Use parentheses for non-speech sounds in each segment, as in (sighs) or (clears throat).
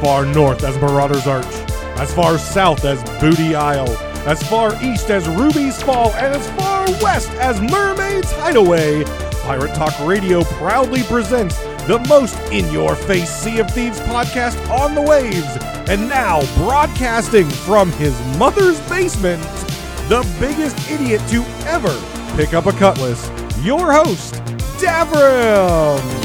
far north as Marauder's Arch, as far south as Booty Isle, as far east as Ruby's Fall, and as far west as Mermaid's Hideaway. Pirate Talk Radio proudly presents the most in your face Sea of Thieves podcast on the waves. And now, broadcasting from his mother's basement, the biggest idiot to ever pick up a cutlass, your host, Davrim.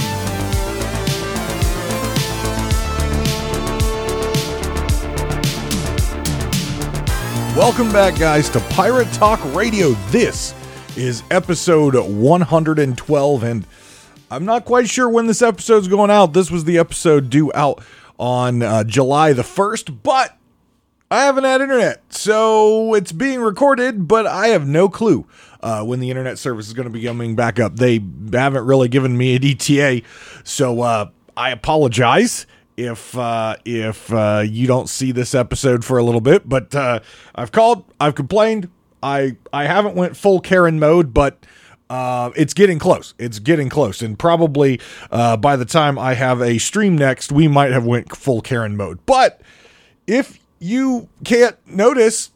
Welcome back, guys, to Pirate Talk Radio. This is episode 112, and I'm not quite sure when this episode's going out. This was the episode due out on uh, July the 1st, but I haven't had internet, so it's being recorded, but I have no clue uh, when the internet service is going to be coming back up. They haven't really given me a DTA, so uh, I apologize if uh, if uh, you don't see this episode for a little bit. But uh, I've called, I've complained. I I haven't went full Karen mode, but uh, it's getting close. It's getting close, and probably uh, by the time I have a stream next, we might have went full Karen mode. But if you can't notice,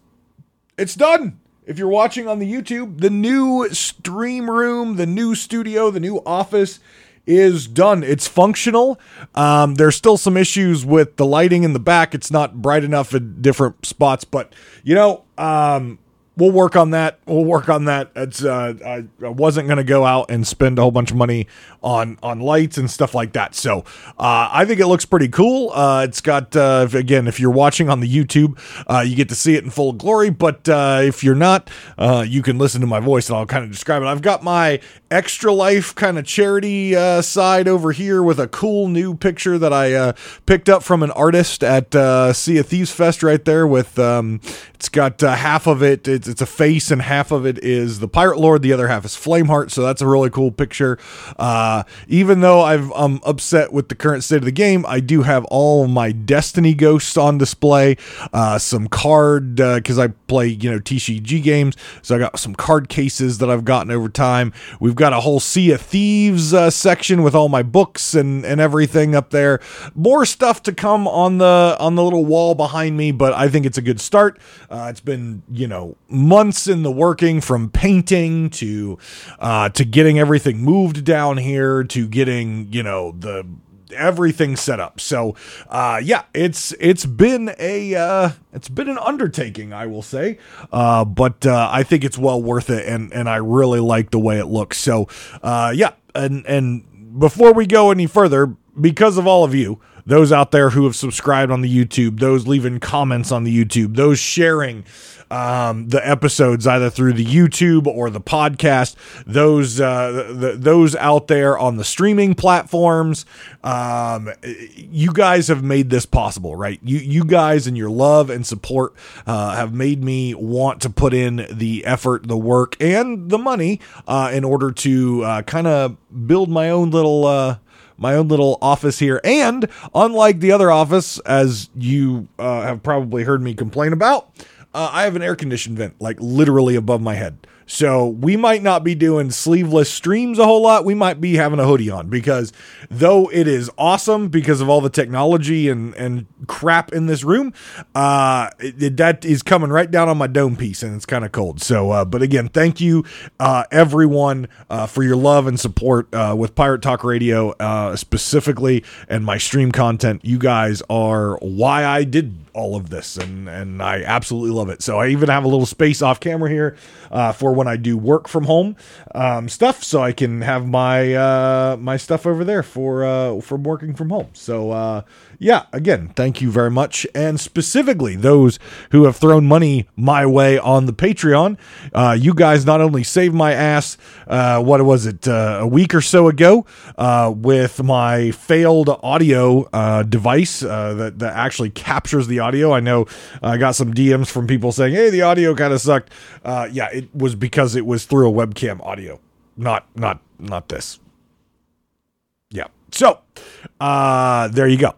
it's done. If you're watching on the YouTube, the new stream room, the new studio, the new office is done. It's functional. Um, there's still some issues with the lighting in the back. It's not bright enough in different spots, but you know, um, we'll work on that. We'll work on that. It's uh, I, I wasn't gonna go out and spend a whole bunch of money on on lights and stuff like that. So uh, I think it looks pretty cool. Uh, it's got uh, again, if you're watching on the YouTube, uh, you get to see it in full glory. But uh, if you're not, uh, you can listen to my voice and I'll kind of describe it. I've got my extra life kind of charity uh, side over here with a cool new picture that I uh, picked up from an artist at uh, Sea of Thieves Fest right there. With um, it's got uh, half of it, it's, it's a face, and half of it is the Pirate Lord. The other half is Flameheart. So that's a really cool picture. Uh, even though I've, I'm upset with the current state of the game, I do have all my Destiny ghosts on display. Uh, some card because I play you know TCG games, so I got some card cases that I've gotten over time. We've got a whole Sea of Thieves uh, section with all my books and and everything up there. More stuff to come on the on the little wall behind me, but I think it's a good start. Uh, it's been you know months in the working from painting to uh, to getting everything moved down here to getting you know the everything set up. So uh yeah, it's it's been a uh it's been an undertaking, I will say. Uh but uh I think it's well worth it and and I really like the way it looks. So uh yeah, and and before we go any further, because of all of you, those out there who have subscribed on the YouTube, those leaving comments on the YouTube, those sharing um, the episodes either through the YouTube or the podcast. Those uh, the, those out there on the streaming platforms, um, you guys have made this possible, right? You you guys and your love and support uh, have made me want to put in the effort, the work, and the money uh, in order to uh, kind of build my own little. Uh, my own little office here. And unlike the other office, as you uh, have probably heard me complain about, uh, I have an air conditioned vent like literally above my head. So we might not be doing sleeveless streams a whole lot. We might be having a hoodie on because though it is awesome because of all the technology and, and crap in this room, uh, it, that is coming right down on my dome piece and it's kind of cold. So, uh, but again, thank you, uh, everyone, uh, for your love and support, uh, with Pirate Talk Radio, uh, specifically and my stream content. You guys are why I did all of this and and I absolutely love it. So I even have a little space off camera here for when I do work from home um, stuff, so I can have my uh, my stuff over there for uh, working from home. So uh, yeah, again, thank you very much, and specifically those who have thrown money my way on the Patreon. Uh, you guys not only saved my ass, uh, what was it, uh, a week or so ago, uh, with my failed audio uh, device uh, that that actually captures the audio. I know I got some DMs from people saying, "Hey, the audio kind of sucked." Uh, yeah, it was because it was through a webcam audio, not not not this. Yeah. So, uh, there you go.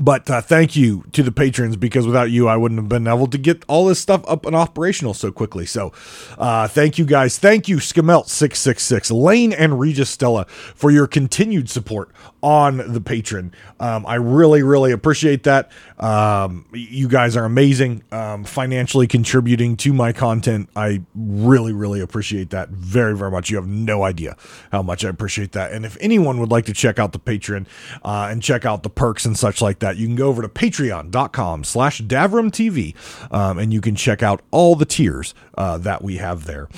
But uh, thank you to the patrons because without you, I wouldn't have been able to get all this stuff up and operational so quickly. So, uh, thank you guys. Thank you, Skamelt666, Lane, and Regis Stella for your continued support on the patron. Um, I really, really appreciate that. Um, you guys are amazing, um, financially contributing to my content. I really, really appreciate that very, very much. You have no idea how much I appreciate that. And if anyone would like to check out the patron uh, and check out the perks and such like that, you can go over to patreon.com slash davrimtv um, and you can check out all the tiers uh, that we have there.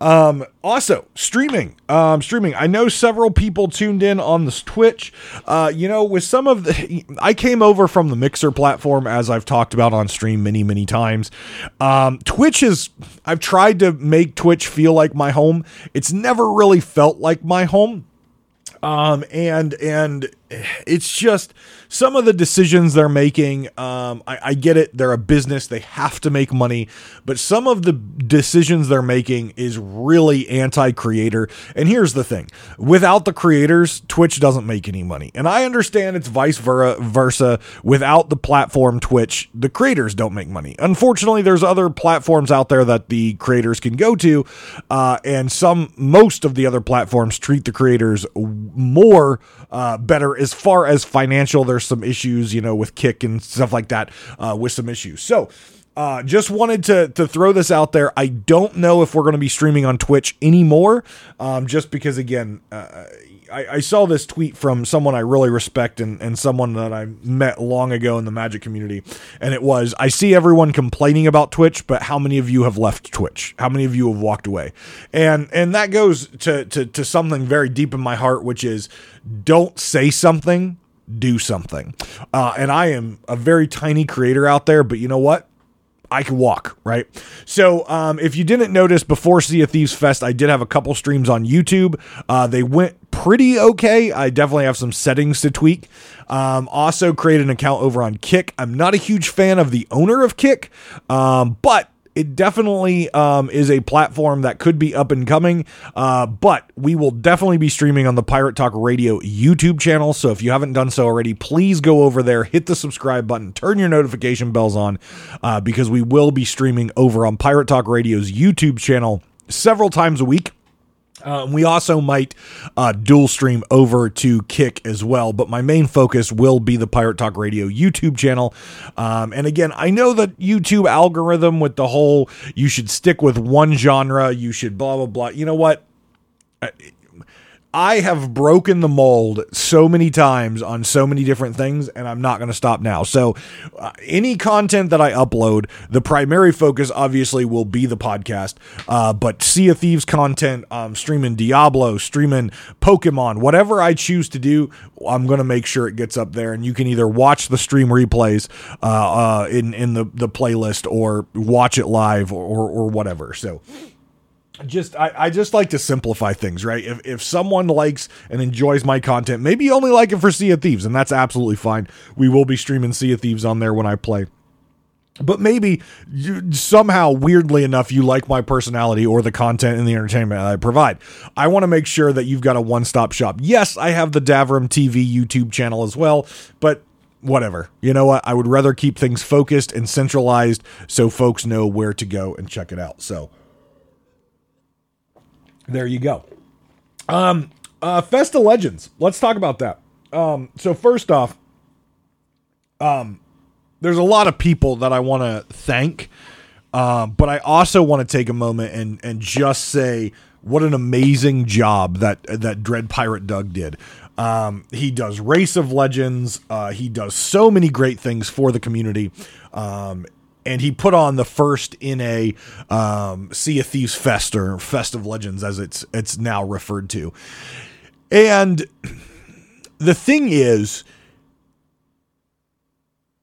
Um, also, streaming. Um, streaming. I know several people tuned in on this Twitch. Uh, you know, with some of the, I came over from the Mixer platform as I've talked about on stream many, many times. Um, Twitch is, I've tried to make Twitch feel like my home. It's never really felt like my home. Um, and, and it's just, some of the decisions they're making, um, I, I, get it. They're a business. They have to make money. But some of the decisions they're making is really anti creator. And here's the thing without the creators, Twitch doesn't make any money. And I understand it's vice versa. Without the platform Twitch, the creators don't make money. Unfortunately, there's other platforms out there that the creators can go to. Uh, and some, most of the other platforms treat the creators more uh, better as far as financial. There's some issues, you know, with Kick and stuff like that, uh, with some issues. So, uh, just wanted to to throw this out there. I don't know if we're going to be streaming on Twitch anymore, um, just because again, uh, I, I, saw this tweet from someone I really respect and, and someone that I met long ago in the Magic community, and it was I see everyone complaining about Twitch, but how many of you have left Twitch? How many of you have walked away? And and that goes to to, to something very deep in my heart, which is don't say something, do something. Uh, and I am a very tiny creator out there, but you know what? I can walk, right? So, um, if you didn't notice before Sea of Thieves Fest, I did have a couple streams on YouTube. Uh, they went pretty okay. I definitely have some settings to tweak. Um, also, created an account over on Kick. I'm not a huge fan of the owner of Kick, um, but it definitely um, is a platform that could be up and coming. Uh, but we will definitely be streaming on the Pirate Talk Radio YouTube channel. So if you haven't done so already, please go over there, hit the subscribe button, turn your notification bells on, uh, because we will be streaming over on Pirate Talk Radio's YouTube channel several times a week. Uh, we also might uh, dual stream over to Kick as well, but my main focus will be the Pirate Talk Radio YouTube channel. Um, and again, I know that YouTube algorithm with the whole you should stick with one genre, you should blah, blah, blah. You know what? I have broken the mold so many times on so many different things, and I'm not going to stop now. So, uh, any content that I upload, the primary focus obviously will be the podcast. Uh, but Sea of Thieves content, um, streaming Diablo, streaming Pokemon, whatever I choose to do, I'm going to make sure it gets up there. And you can either watch the stream replays uh, uh, in in the the playlist or watch it live or or, or whatever. So just I, I just like to simplify things, right? If if someone likes and enjoys my content, maybe you only like it for Sea of Thieves, and that's absolutely fine. We will be streaming Sea of Thieves on there when I play. But maybe you, somehow, weirdly enough, you like my personality or the content and the entertainment I provide. I want to make sure that you've got a one stop shop. Yes, I have the Davrim TV YouTube channel as well, but whatever. You know what? I would rather keep things focused and centralized so folks know where to go and check it out. So there you go. Um, uh, Fest of Legends. Let's talk about that. Um, so first off, um, there's a lot of people that I want to thank, uh, but I also want to take a moment and and just say what an amazing job that that Dread Pirate Doug did. Um, he does Race of Legends. Uh, he does so many great things for the community. Um, and he put on the first in a um, Sea of Thieves Fest or Fest of Legends, as it's it's now referred to. And the thing is,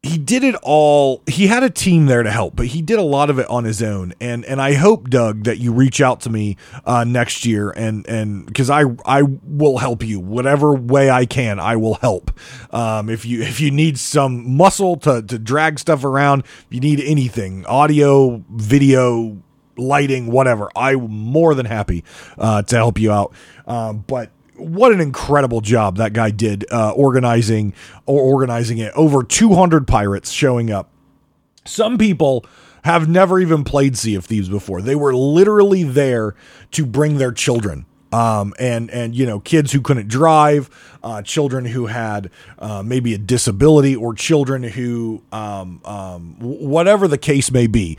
he did it all he had a team there to help but he did a lot of it on his own. And and i hope doug that you reach out to me uh, next year and and because i i will help you. Whatever way i can i will help. Um, if you if you need some muscle to to drag stuff around you need anything audio video lighting whatever i'm more than happy uh, to help you out. Um, but what an incredible job that guy did uh, organizing or organizing it. Over 200 pirates showing up. Some people have never even played Sea of Thieves before. They were literally there to bring their children um, and and you know kids who couldn't drive, uh, children who had uh, maybe a disability, or children who um, um, whatever the case may be.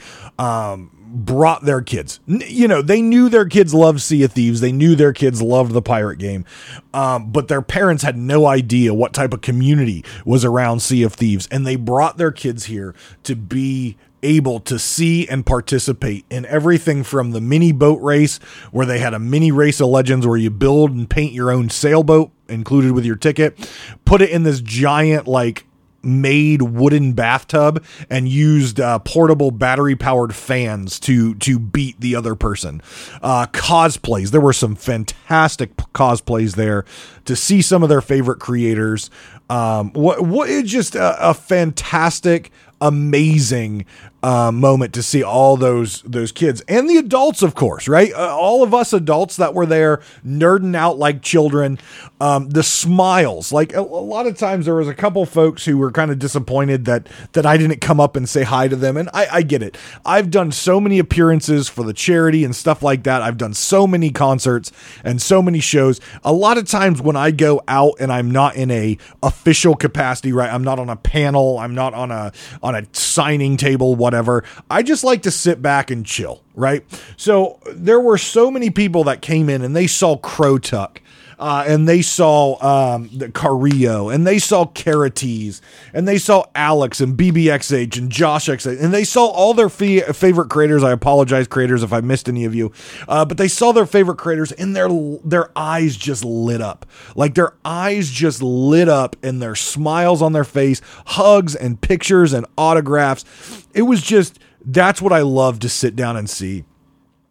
Brought their kids. You know, they knew their kids loved Sea of Thieves. They knew their kids loved the pirate game. Um, but their parents had no idea what type of community was around Sea of Thieves. And they brought their kids here to be able to see and participate in everything from the mini boat race, where they had a mini race of legends where you build and paint your own sailboat included with your ticket, put it in this giant, like, made wooden bathtub and used uh, portable battery powered fans to to beat the other person. Uh, cosplays. There were some fantastic cosplays there to see some of their favorite creators. Um, what what just a, a fantastic amazing uh, moment to see all those those kids and the adults, of course, right? Uh, all of us adults that were there, nerding out like children. Um, the smiles, like a, a, lot of times, there was a couple folks who were kind of disappointed that that I didn't come up and say hi to them, and I, I get it. I've done so many appearances for the charity and stuff like that. I've done so many concerts and so many shows. A lot of times when I go out and I'm not in a official capacity, right? I'm not on a panel. I'm not on a on a signing table, whatever whatever. I just like to sit back and chill, right? So there were so many people that came in and they saw Crotuck. Uh, and they saw um, the Carrillo, and they saw Carities, and they saw Alex and BBXH and Josh XH, and they saw all their fee- favorite creators. I apologize, creators, if I missed any of you, uh, but they saw their favorite creators, and their their eyes just lit up, like their eyes just lit up, and their smiles on their face, hugs and pictures and autographs it was just that's what I love to sit down and see.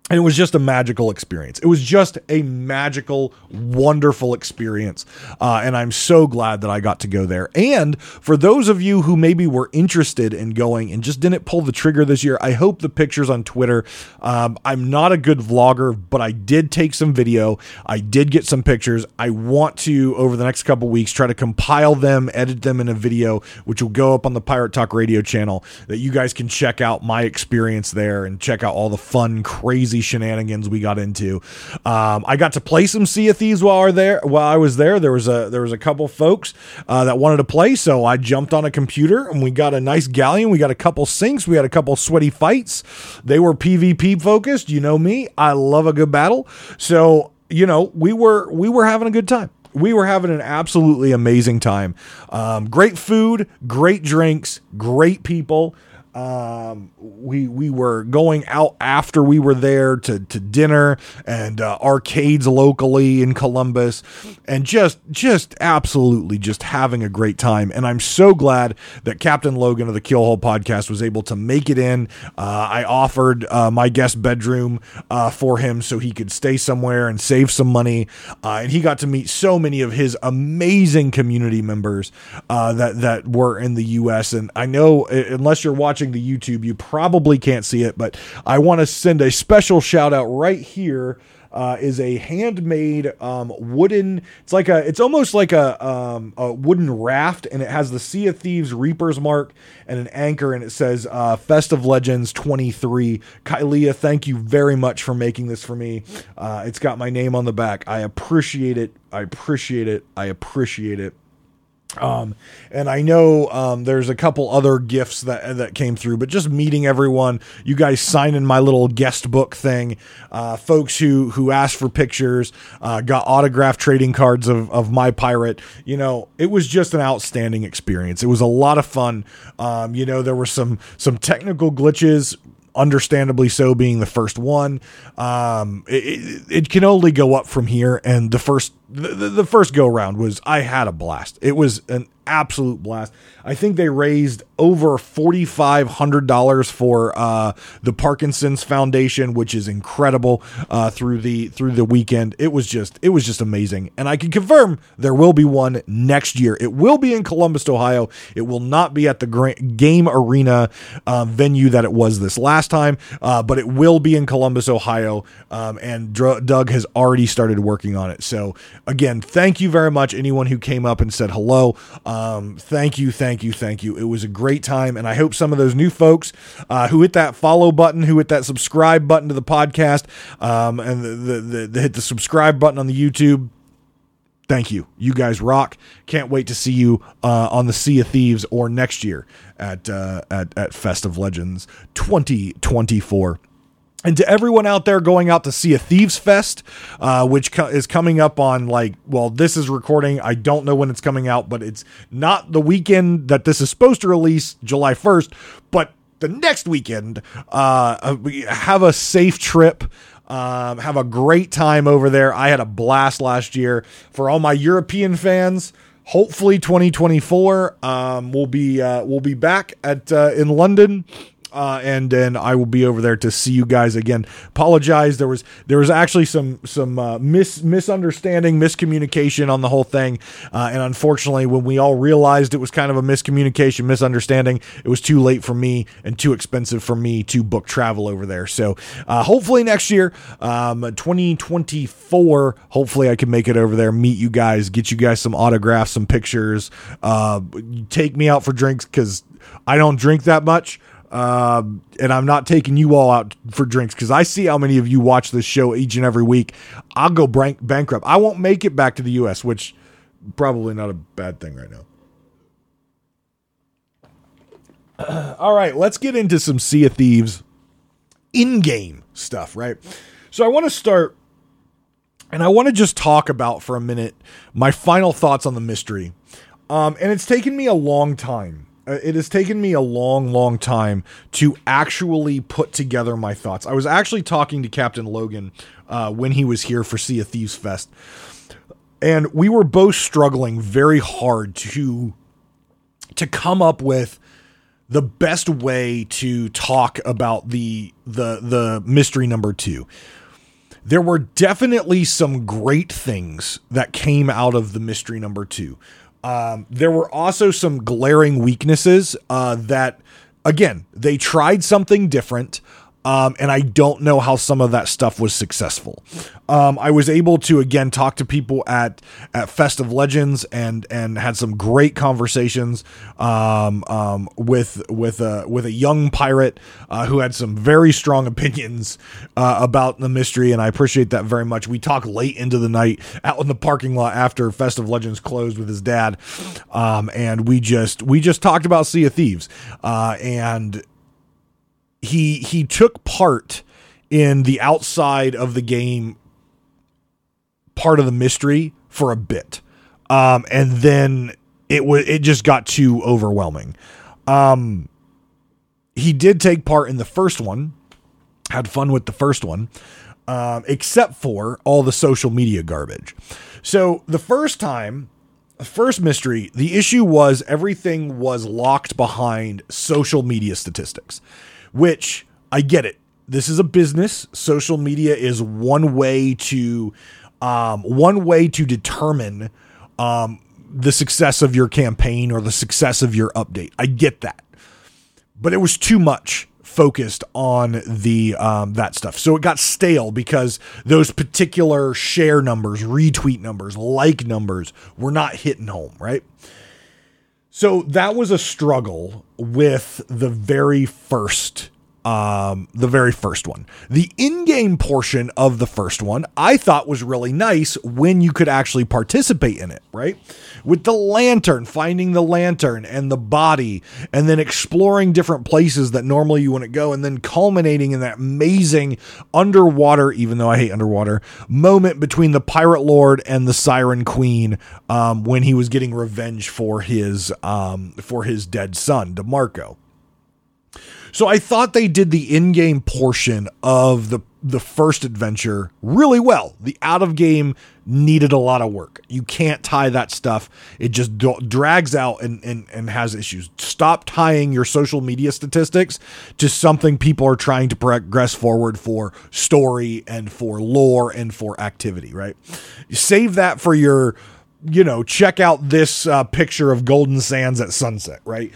And it was just a magical experience. It was just a magical, wonderful experience. Uh, and I'm so glad that I got to go there. And for those of you who maybe were interested in going and just didn't pull the trigger this year, I hope the pictures on Twitter. Um, I'm not a good vlogger, but I did take some video. I did get some pictures. I want to, over the next couple weeks, try to compile them, edit them in a video, which will go up on the Pirate Talk Radio channel that you guys can check out my experience there and check out all the fun, crazy crazy shenanigans we got into. Um, I got to play some Sea of Thieves while I was there. While I was there, there was a there was a couple folks uh, that wanted to play, so I jumped on a computer and we got a nice galleon. We got a couple sinks. We had a couple sweaty fights. They were PvP focused. You know me. I love a good battle. So you know we were we were having a good time we were having an absolutely amazing time. Um, great food, great drinks, great people. Um, we we were going out after we were there to to dinner and uh, arcades locally in Columbus, and just just absolutely just having a great time. And I'm so glad that Captain Logan of the Keelhole Podcast was able to make it in. Uh, I offered uh, my guest bedroom uh, for him so he could stay somewhere and save some money, uh, and he got to meet so many of his amazing community members uh, that that were in the U.S. And I know unless you're watching watching the YouTube, you probably can't see it, but I want to send a special shout out right here. Uh, is a handmade um, wooden. It's like a. It's almost like a, um, a wooden raft, and it has the Sea of Thieves Reaper's mark and an anchor, and it says uh, Legends 23. Kylia, thank you very much for making this for me. Uh, it's got my name on the back. I appreciate it. I appreciate it. I appreciate it. Um, and I know um, there's a couple other gifts that that came through, but just meeting everyone, you guys signing my little guest book thing, uh, folks who who asked for pictures, uh, got autograph trading cards of of my pirate. You know, it was just an outstanding experience. It was a lot of fun. Um, you know, there were some some technical glitches understandably so being the first one. Um, it, it, can only go up from here. And the first the, the first go round was i had a blast. It was an absolute blast. I think they raised over forty five hundred dollars for uh, the Parkinson's Foundation, which is incredible. Uh, through the through the weekend, it was just it was just amazing, and I can confirm there will be one next year. It will be in Columbus, Ohio. It will not be at the Game Arena uh, venue that it was this last time, uh, but it will be in Columbus, Ohio. Um, and Dr- Doug has already started working on it. So again, thank you very much, anyone who came up and said hello. Um, thank you, thank you, thank you. It was a great time, and I hope some of those new folks uh, who hit that follow button, who hit that subscribe button to the podcast, um, and the, the, the, the hit the subscribe button on the YouTube thank you. You guys rock. Can't wait to see you uh, on the Sea of Thieves or next year at uh, at at Fest of Legends 2024. And to everyone out there going out to Sea of Thieves Fest, uh, which co- is coming up on like, well, this is recording. I don't know when it's coming out, but it's not the weekend that this is supposed to release, July 1st, but the next weekend. Uh, have a safe trip. Um, have a great time over there. I had a blast last year. For all my European fans, hopefully 2024 um, we'll be uh, we'll be back at uh, in London uh, and then I will be over there to see you guys again. Apologize, there was there was actually some some uh, mis misunderstanding, miscommunication on the whole thing, uh, and unfortunately, when we all realized it was kind of a miscommunication, misunderstanding, it was too late for me and too expensive for me to book travel over there. So uh, hopefully next year, um, 2024, hopefully I can make it over there, meet you guys, get you guys some autographs, some pictures, uh, take me out for drinks because I don't drink that much. Um, and I'm not taking you all out for drinks because I see how many of you watch this show each and every week. I'll go bank- bankrupt. I won't make it back to the U.S., which probably not a bad thing right now. (clears throat) all right, let's get into some Sea of Thieves in-game stuff, right? So I want to start, and I want to just talk about for a minute my final thoughts on the mystery. Um, and it's taken me a long time it has taken me a long, long time to actually put together my thoughts. I was actually talking to Captain Logan uh, when he was here for Sea of Thieves Fest, and we were both struggling very hard to to come up with the best way to talk about the the the mystery number two. There were definitely some great things that came out of the mystery number two. Um, there were also some glaring weaknesses uh, that, again, they tried something different. Um, and I don't know how some of that stuff was successful. Um, I was able to again talk to people at at Fest of Legends and and had some great conversations um, um with with a with a young pirate uh, who had some very strong (laughs) opinions uh, about the mystery, and I appreciate that very much. We talked late into the night out in the parking lot after Fest of Legends closed with his dad, um, and we just we just talked about Sea of Thieves, uh, and he he took part in the outside of the game part of the mystery for a bit, um, and then it was it just got too overwhelming. Um, he did take part in the first one, had fun with the first one, um, except for all the social media garbage. So the first time the first mystery, the issue was everything was locked behind social media statistics which I get it. This is a business. Social media is one way to um, one way to determine um, the success of your campaign or the success of your update. I get that, but it was too much focused on the um, that stuff. So it got stale because those particular share numbers, retweet numbers, like numbers were not hitting home, right? So that was a struggle with the very first um, the very first one. The in game portion of the first one I thought was really nice when you could actually participate in it, right? With the lantern, finding the lantern and the body, and then exploring different places that normally you wouldn't go, and then culminating in that amazing underwater, even though I hate underwater, moment between the Pirate Lord and the Siren Queen um, when he was getting revenge for his um, for his dead son, DeMarco. So I thought they did the in-game portion of the the first adventure really well. The out of game needed a lot of work. You can't tie that stuff. It just drags out and, and, and has issues. Stop tying your social media statistics to something people are trying to progress forward for story and for lore and for activity, right? Save that for your you know, check out this uh, picture of Golden Sands at sunset, right?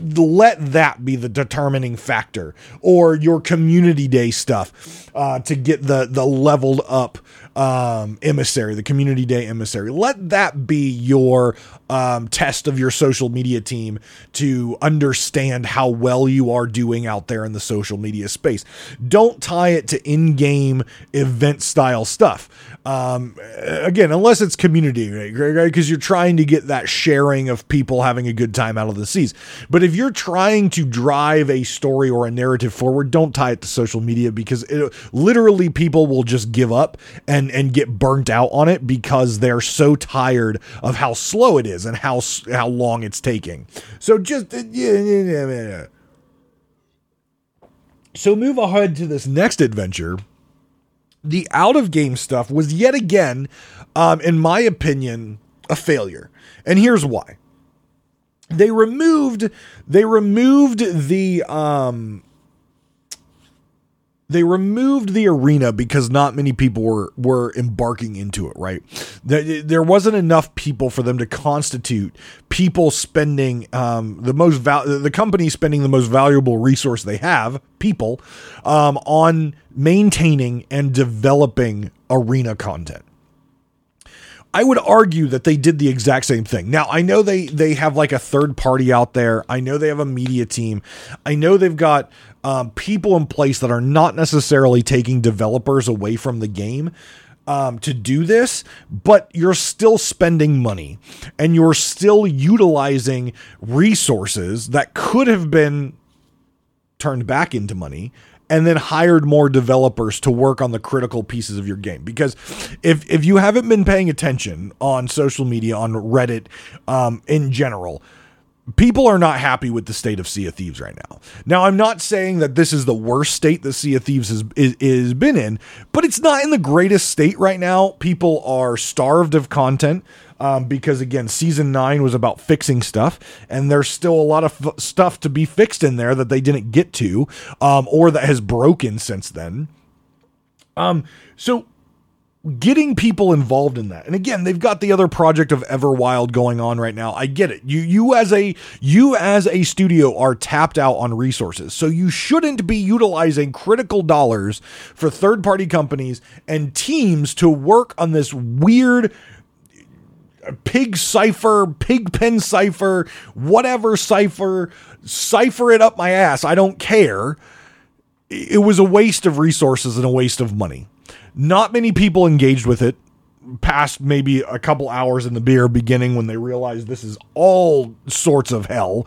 Let that be the determining factor, or your community day stuff uh, to get the the leveled up um, emissary, the community day emissary. Let that be your um, test of your social media team to understand how well you are doing out there in the social media space. Don't tie it to in game event style stuff. Um, again, unless it's community, right? Because you're trying to get that sharing of people having a good time out of the seas. But if you're trying to drive a story or a narrative forward, don't tie it to social media because it, literally people will just give up and and get burnt out on it because they're so tired of how slow it is and how how long it's taking. So just uh, yeah, yeah, yeah. So move ahead to this next adventure. The out of game stuff was yet again, um, in my opinion, a failure, and here's why. They removed they removed the um they removed the arena because not many people were were embarking into it right? There wasn't enough people for them to constitute people spending um, the most val- the company spending the most valuable resource they have people um, on maintaining and developing arena content I would argue that they did the exact same thing. Now, I know they they have like a third party out there. I know they have a media team. I know they've got um, people in place that are not necessarily taking developers away from the game. Um, to do this, but you're still spending money and you're still utilizing resources that could have been turned back into money and then hired more developers to work on the critical pieces of your game. Because if if you haven't been paying attention on social media, on Reddit, um, in general, people are not happy with the state of Sea of Thieves right now. Now, I'm not saying that this is the worst state that Sea of Thieves has is, is been in, but it's not in the greatest state right now. People are starved of content. Um, because again, season nine was about fixing stuff, and there's still a lot of f- stuff to be fixed in there that they didn't get to, um, or that has broken since then. Um, so getting people involved in that. And again, they've got the other project of Everwild going on right now. I get it. You you as a you as a studio are tapped out on resources. So you shouldn't be utilizing critical dollars for third-party companies and teams to work on this weird pig cipher, pig pen cipher, whatever cipher, cipher it up my ass. I don't care. It was a waste of resources and a waste of money. Not many people engaged with it past maybe a couple hours in the beer beginning when they realized this is all sorts of hell.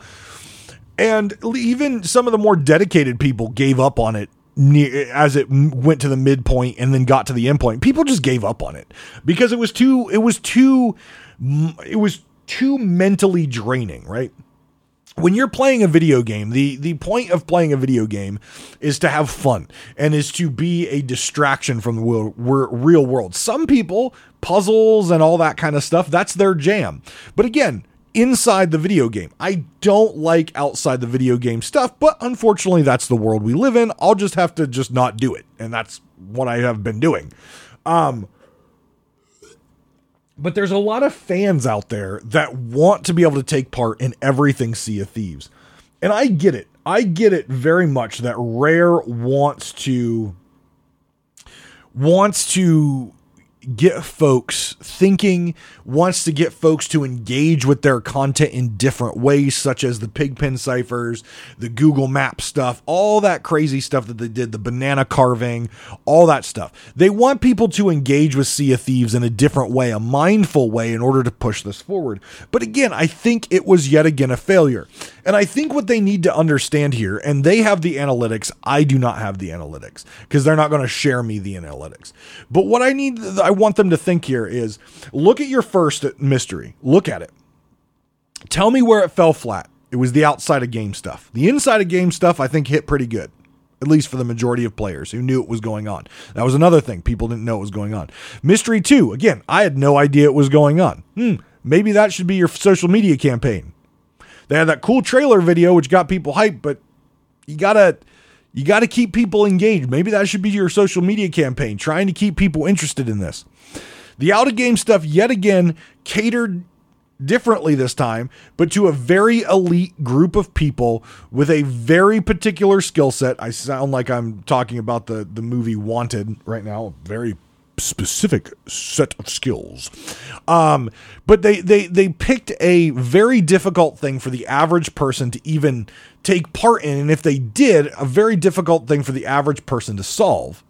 And even some of the more dedicated people gave up on it as it went to the midpoint and then got to the endpoint. People just gave up on it because it was too it was too it was too mentally draining, right? when you're playing a video game, the the point of playing a video game is to have fun and is to be a distraction from the real, real world. Some people, puzzles and all that kind of stuff, that's their jam. But again, inside the video game. I don't like outside the video game stuff, but unfortunately that's the world we live in. I'll just have to just not do it. And that's what I have been doing. Um but there's a lot of fans out there that want to be able to take part in everything Sea of Thieves. And I get it. I get it very much that Rare wants to wants to get folks thinking, wants to get folks to engage with their content in different ways, such as the pigpen ciphers, the Google Map stuff, all that crazy stuff that they did, the banana carving, all that stuff. They want people to engage with Sea of Thieves in a different way, a mindful way, in order to push this forward. But again, I think it was yet again a failure. And I think what they need to understand here, and they have the analytics, I do not have the analytics because they're not going to share me the analytics. But what I need, I want them to think here is look at your first mystery, look at it. Tell me where it fell flat. It was the outside of game stuff. The inside of game stuff, I think, hit pretty good. at least for the majority of players who knew it was going on. That was another thing. People didn't know it was going on. Mystery 2, again, I had no idea it was going on. Hmm, maybe that should be your social media campaign. They had that cool trailer video which got people hyped, but you got to you got to keep people engaged. Maybe that should be your social media campaign, trying to keep people interested in this. The out of game stuff, yet again, catered differently this time, but to a very elite group of people with a very particular skill set. I sound like I'm talking about the, the movie Wanted right now, very specific set of skills. Um, but they, they they picked a very difficult thing for the average person to even take part in, and if they did, a very difficult thing for the average person to solve.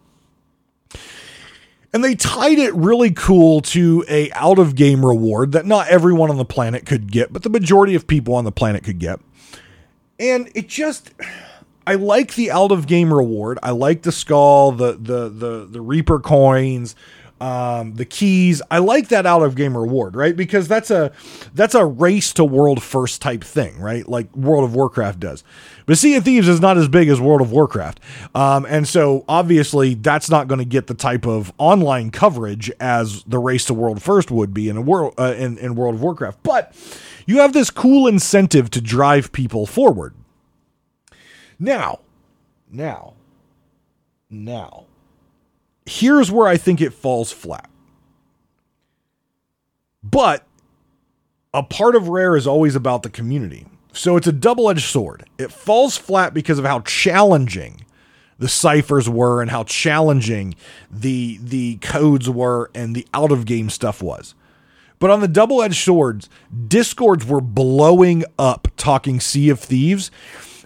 And they tied it really cool to a out of game reward that not everyone on the planet could get, but the majority of people on the planet could get. And it just I like the out of game reward. I like the skull, the the the the Reaper coins, um, the keys. I like that out of game reward, right? Because that's a that's a race to world first type thing, right? Like World of Warcraft does. But Sea of Thieves is not as big as World of Warcraft, um, and so obviously that's not going to get the type of online coverage as the race to world first would be in a world uh, in, in World of Warcraft. But you have this cool incentive to drive people forward now, now, now, here's where I think it falls flat. But a part of Rare is always about the community. So it's a double edged sword. It falls flat because of how challenging the ciphers were and how challenging the the codes were and the out of game stuff was. But on the double edged swords, discords were blowing up talking Sea of Thieves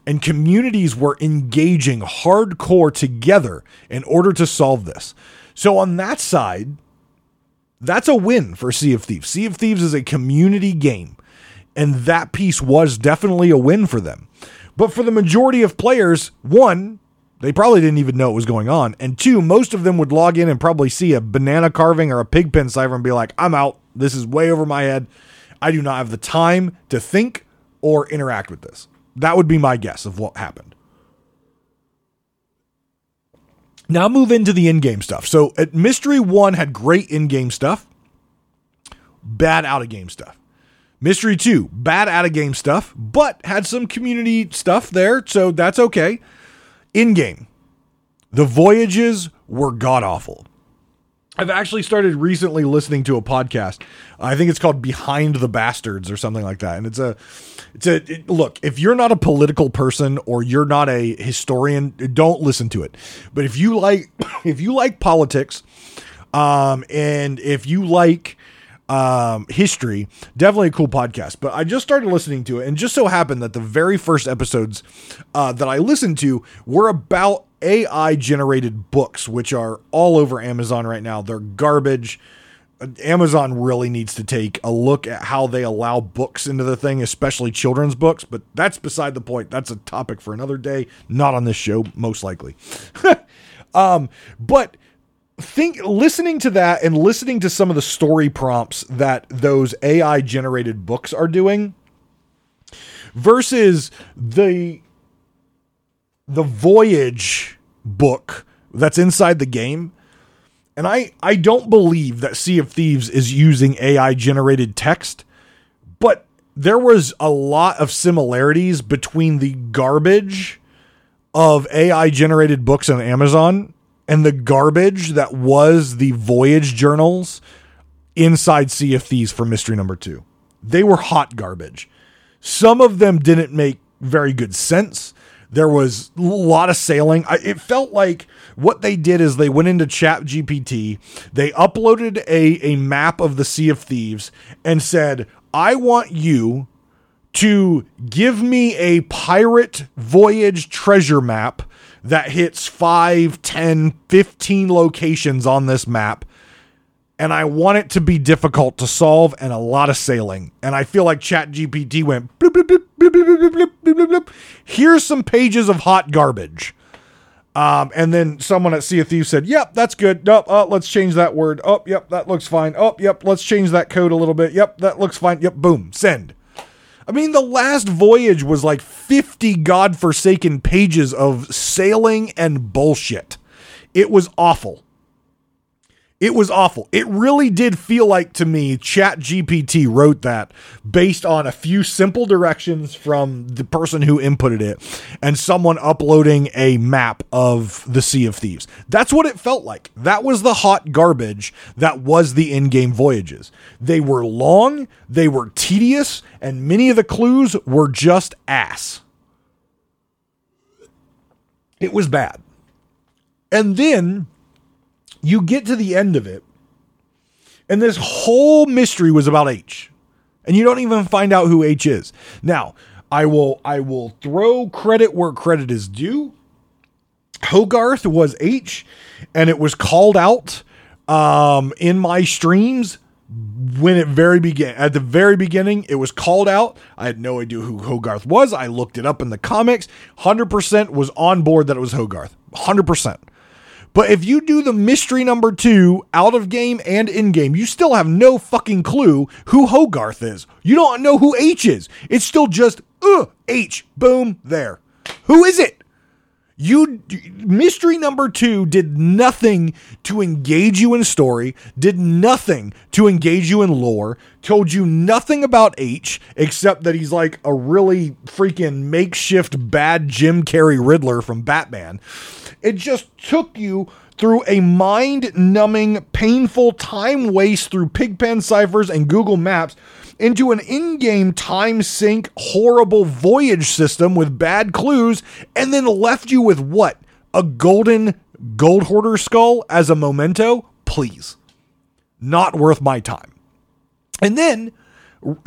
and communities were engaging hardcore together in order to solve this. So, on that side, that's a win for Sea of Thieves. Sea of Thieves is a community game, and that piece was definitely a win for them. But for the majority of players, one, they probably didn't even know what was going on. And two, most of them would log in and probably see a banana carving or a pig pen cipher and be like, I'm out. This is way over my head. I do not have the time to think or interact with this. That would be my guess of what happened. Now move into the in-game stuff. So at Mystery 1 had great in-game stuff, bad out-of-game stuff. Mystery 2, bad out-of-game stuff, but had some community stuff there, so that's okay. In-game, the voyages were god-awful. I've actually started recently listening to a podcast. I think it's called Behind the Bastards or something like that. And it's a, it's a it, look. If you're not a political person or you're not a historian, don't listen to it. But if you like, (coughs) if you like politics, um, and if you like um, history, definitely a cool podcast. But I just started listening to it, and just so happened that the very first episodes uh, that I listened to were about AI generated books, which are all over Amazon right now. They're garbage. Amazon really needs to take a look at how they allow books into the thing, especially children's books, but that's beside the point. That's a topic for another day, not on this show, most likely. (laughs) um, but think listening to that and listening to some of the story prompts that those AI generated books are doing versus the the voyage book that's inside the game. And I, I don't believe that Sea of Thieves is using AI generated text, but there was a lot of similarities between the garbage of AI generated books on Amazon and the garbage that was the voyage journals inside Sea of Thieves for mystery number two. They were hot garbage. Some of them didn't make very good sense. There was a lot of sailing. I, it felt like what they did is they went into Chat GPT, they uploaded a, a map of the Sea of Thieves, and said, I want you to give me a pirate voyage treasure map that hits 5, 10, 15 locations on this map and I want it to be difficult to solve and a lot of sailing. And I feel like ChatGPT went bloop, bloop, bloop, bloop, bloop, bloop, bloop, bloop, Here's some pages of hot garbage. Um, and then someone at Sea of Thieves said, "Yep, that's good. Nope, uh, let's change that word. Oh, yep, that looks fine. Oh, yep, let's change that code a little bit. Yep, that looks fine. Yep, boom, send." I mean, the last voyage was like 50 godforsaken pages of sailing and bullshit. It was awful. It was awful. It really did feel like to me Chat GPT wrote that based on a few simple directions from the person who inputted it and someone uploading a map of the Sea of Thieves. That's what it felt like. That was the hot garbage that was the in-game voyages. They were long, they were tedious, and many of the clues were just ass. It was bad. And then you get to the end of it, and this whole mystery was about H. And you don't even find out who H is. Now, I will I will throw credit where credit is due. Hogarth was H, and it was called out um, in my streams when it very began at the very beginning it was called out i had no idea who hogarth was i looked it up in the comics 100% was on board that it was hogarth 100% but if you do the mystery number two out of game and in game, you still have no fucking clue who Hogarth is. You don't know who H is. It's still just uh, H. Boom, there. Who is it? You mystery number 2 did nothing to engage you in story, did nothing to engage you in lore, told you nothing about H except that he's like a really freaking makeshift bad Jim Carrey Riddler from Batman. It just took you through a mind numbing, painful time waste through Pigpen ciphers and Google Maps into an in game time sync horrible voyage system with bad clues, and then left you with what? A golden gold hoarder skull as a memento? Please. Not worth my time. And then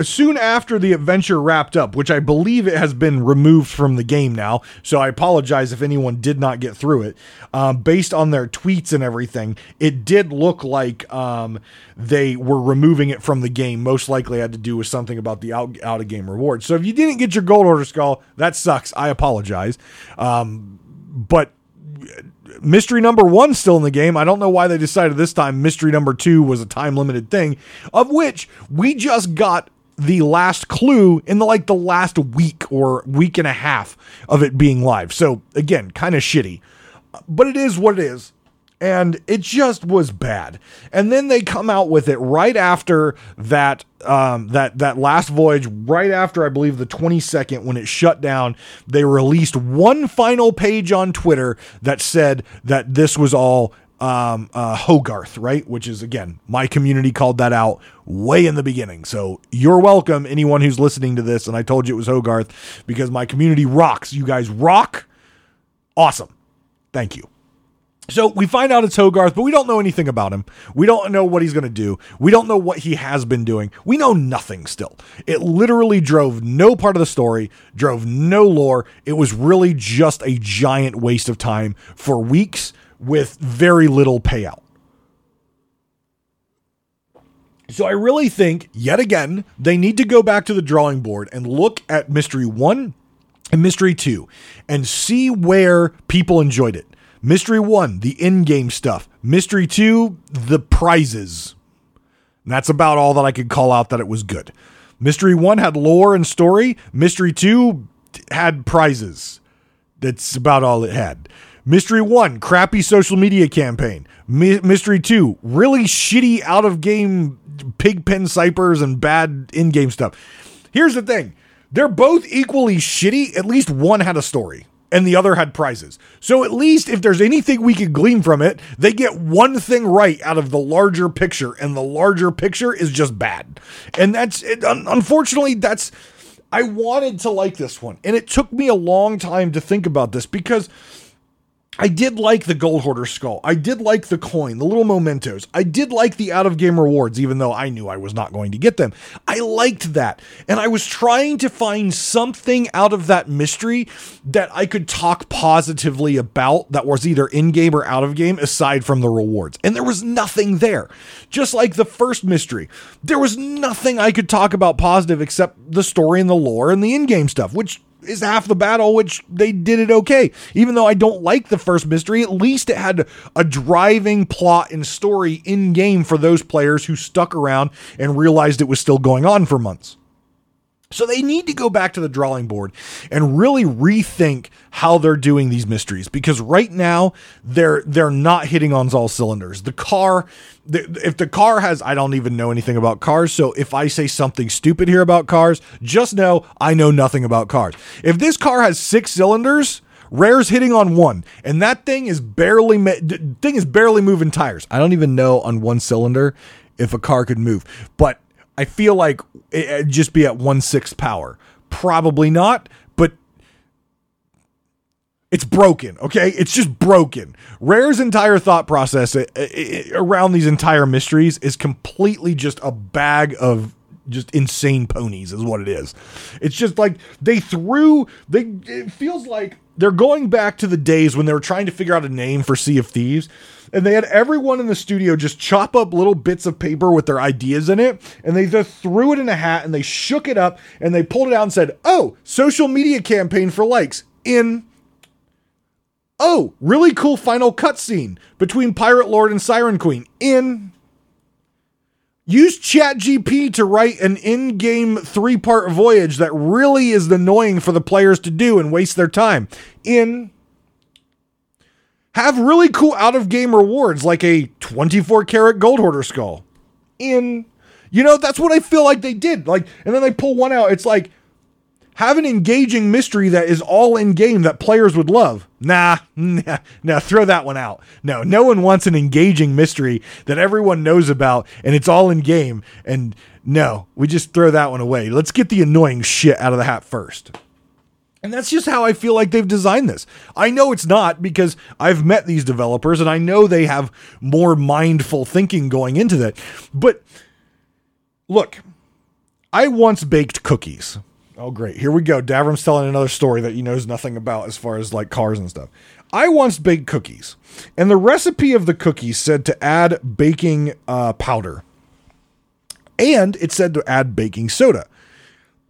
soon after the adventure wrapped up, which I believe it has been removed from the game now, so I apologize if anyone did not get through it. Um, based on their tweets and everything, it did look like um, they were removing it from the game. Most likely had to do with something about the out, out of game reward. So if you didn't get your gold hoarder skull, that sucks. I apologize. Um, but mystery number one still in the game. I don't know why they decided this time mystery number two was a time limited thing, of which we just got the last clue in the like the last week or week and a half of it being live. So again, kind of shitty. But it is what it is and it just was bad. And then they come out with it right after that um, that that last voyage, right after I believe the 22nd when it shut down. They released one final page on Twitter that said that this was all um, uh, Hogarth, right? Which is again, my community called that out way in the beginning. So you're welcome, anyone who's listening to this. And I told you it was Hogarth because my community rocks. You guys rock. Awesome. Thank you. So we find out it's Hogarth, but we don't know anything about him. We don't know what he's going to do. We don't know what he has been doing. We know nothing still. It literally drove no part of the story, drove no lore. It was really just a giant waste of time for weeks with very little payout. So I really think, yet again, they need to go back to the drawing board and look at Mystery 1 and Mystery 2 and see where people enjoyed it Mystery 1, the in game stuff. Mystery 2, the prizes. And that's about all that I could call out that it was good. Mystery 1 had lore and story. Mystery 2 had prizes. That's about all it had. Mystery 1, crappy social media campaign. My- Mystery 2, really shitty out of game pigpen ciphers and bad in game stuff. Here's the thing they're both equally shitty. At least one had a story and the other had prizes. So at least if there's anything we could glean from it, they get one thing right out of the larger picture, and the larger picture is just bad. And that's it, unfortunately that's I wanted to like this one, and it took me a long time to think about this because I did like the Gold Hoarder skull. I did like the coin, the little mementos. I did like the out of game rewards, even though I knew I was not going to get them. I liked that. And I was trying to find something out of that mystery that I could talk positively about that was either in game or out of game, aside from the rewards. And there was nothing there. Just like the first mystery, there was nothing I could talk about positive except the story and the lore and the in game stuff, which is half the battle, which they did it okay. Even though I don't like the first mystery, at least it had a driving plot and story in game for those players who stuck around and realized it was still going on for months. So they need to go back to the drawing board and really rethink how they're doing these mysteries because right now they're they're not hitting on all cylinders. The car if the car has I don't even know anything about cars, so if I say something stupid here about cars, just know I know nothing about cars. If this car has 6 cylinders, Rare's hitting on one, and that thing is barely thing is barely moving tires. I don't even know on one cylinder if a car could move, but I feel like it'd just be at one sixth power. Probably not, but it's broken. Okay, it's just broken. Rare's entire thought process uh, uh, uh, around these entire mysteries is completely just a bag of just insane ponies is what it is. It's just like they threw they it feels like they're going back to the days when they were trying to figure out a name for Sea of Thieves and they had everyone in the studio just chop up little bits of paper with their ideas in it and they just threw it in a hat and they shook it up and they pulled it out and said, "Oh, social media campaign for likes in Oh, really cool final cutscene between Pirate Lord and Siren Queen in Use ChatGPT to write an in game three part voyage that really is annoying for the players to do and waste their time. In have really cool out of game rewards like a 24 karat gold hoarder skull. In you know, that's what I feel like they did. Like, and then they pull one out. It's like, have an engaging mystery that is all in game that players would love. Nah, nah, nah, throw that one out. No, no one wants an engaging mystery that everyone knows about and it's all in game. And no, we just throw that one away. Let's get the annoying shit out of the hat first. And that's just how I feel like they've designed this. I know it's not because I've met these developers and I know they have more mindful thinking going into that. But look, I once baked cookies. Oh, great. Here we go. Davrim's telling another story that he knows nothing about as far as like cars and stuff. I once baked cookies, and the recipe of the cookies said to add baking uh, powder, and it said to add baking soda.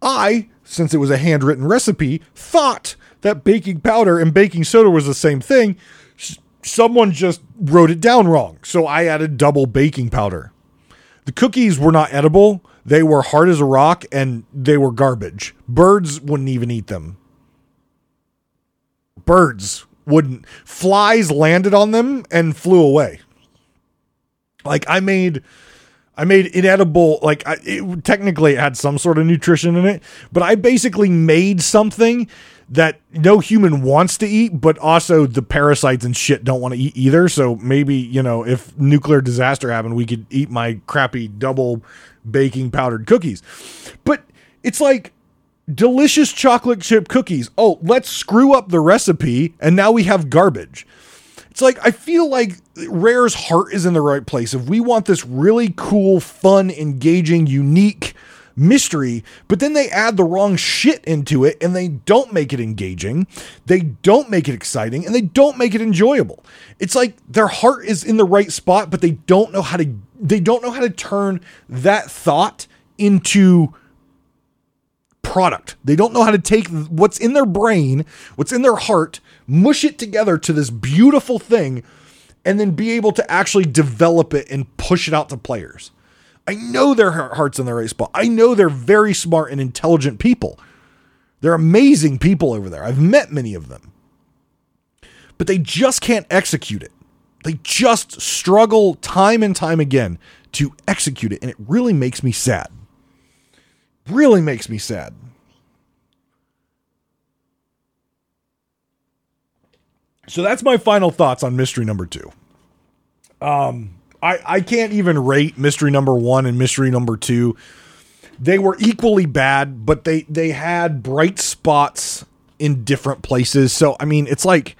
I, since it was a handwritten recipe, thought that baking powder and baking soda was the same thing. Someone just wrote it down wrong, so I added double baking powder. The cookies were not edible they were hard as a rock and they were garbage. Birds wouldn't even eat them. Birds wouldn't. Flies landed on them and flew away. Like I made I made inedible like I, it, technically it had some sort of nutrition in it, but I basically made something that no human wants to eat, but also the parasites and shit don't want to eat either. So maybe, you know, if nuclear disaster happened, we could eat my crappy double baking powdered cookies. But it's like delicious chocolate chip cookies. Oh, let's screw up the recipe and now we have garbage. It's like I feel like Rare's heart is in the right place. If we want this really cool, fun, engaging, unique mystery, but then they add the wrong shit into it and they don't make it engaging, they don't make it exciting, and they don't make it enjoyable. It's like their heart is in the right spot, but they don't know how to they don't know how to turn that thought into product. They don't know how to take what's in their brain, what's in their heart, mush it together to this beautiful thing, and then be able to actually develop it and push it out to players. I know their hearts in the right spot. I know they're very smart and intelligent people. They're amazing people over there. I've met many of them. But they just can't execute it. They just struggle time and time again to execute it. And it really makes me sad. Really makes me sad. So that's my final thoughts on mystery number two. Um, I, I can't even rate mystery number one and mystery number two. They were equally bad, but they they had bright spots in different places. So I mean, it's like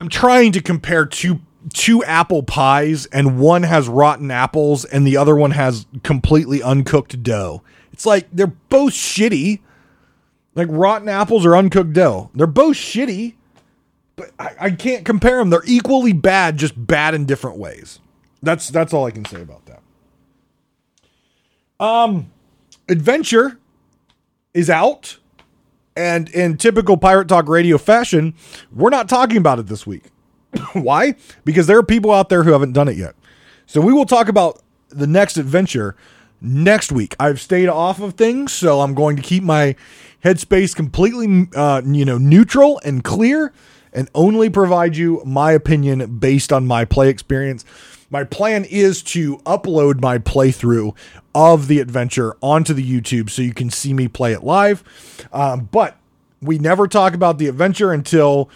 I'm trying to compare two two apple pies and one has rotten apples and the other one has completely uncooked dough. It's like they're both shitty. Like rotten apples or uncooked dough. They're both shitty, but I, I can't compare them. They're equally bad, just bad in different ways. That's that's all I can say about that. Um Adventure is out. And in typical Pirate Talk Radio fashion, we're not talking about it this week. (coughs) Why? Because there are people out there who haven't done it yet. So we will talk about the next adventure next week. I've stayed off of things, so I'm going to keep my headspace completely, uh, you know, neutral and clear, and only provide you my opinion based on my play experience. My plan is to upload my playthrough of the adventure onto the YouTube so you can see me play it live. Um, but we never talk about the adventure until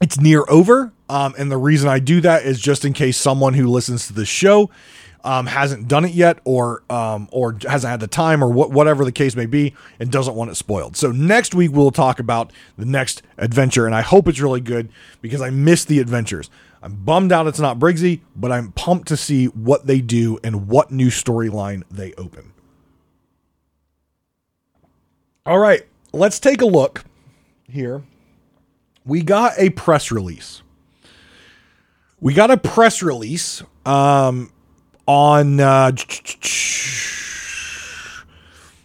it's near over. Um, and the reason I do that is just in case someone who listens to the show um, hasn't done it yet, or um, or hasn't had the time, or what, whatever the case may be, and doesn't want it spoiled. So next week we'll talk about the next adventure, and I hope it's really good because I miss the adventures. I'm bummed out it's not Briggsy, but I'm pumped to see what they do and what new storyline they open. All right, let's take a look here. We got a press release. We got a press release um, on. Uh,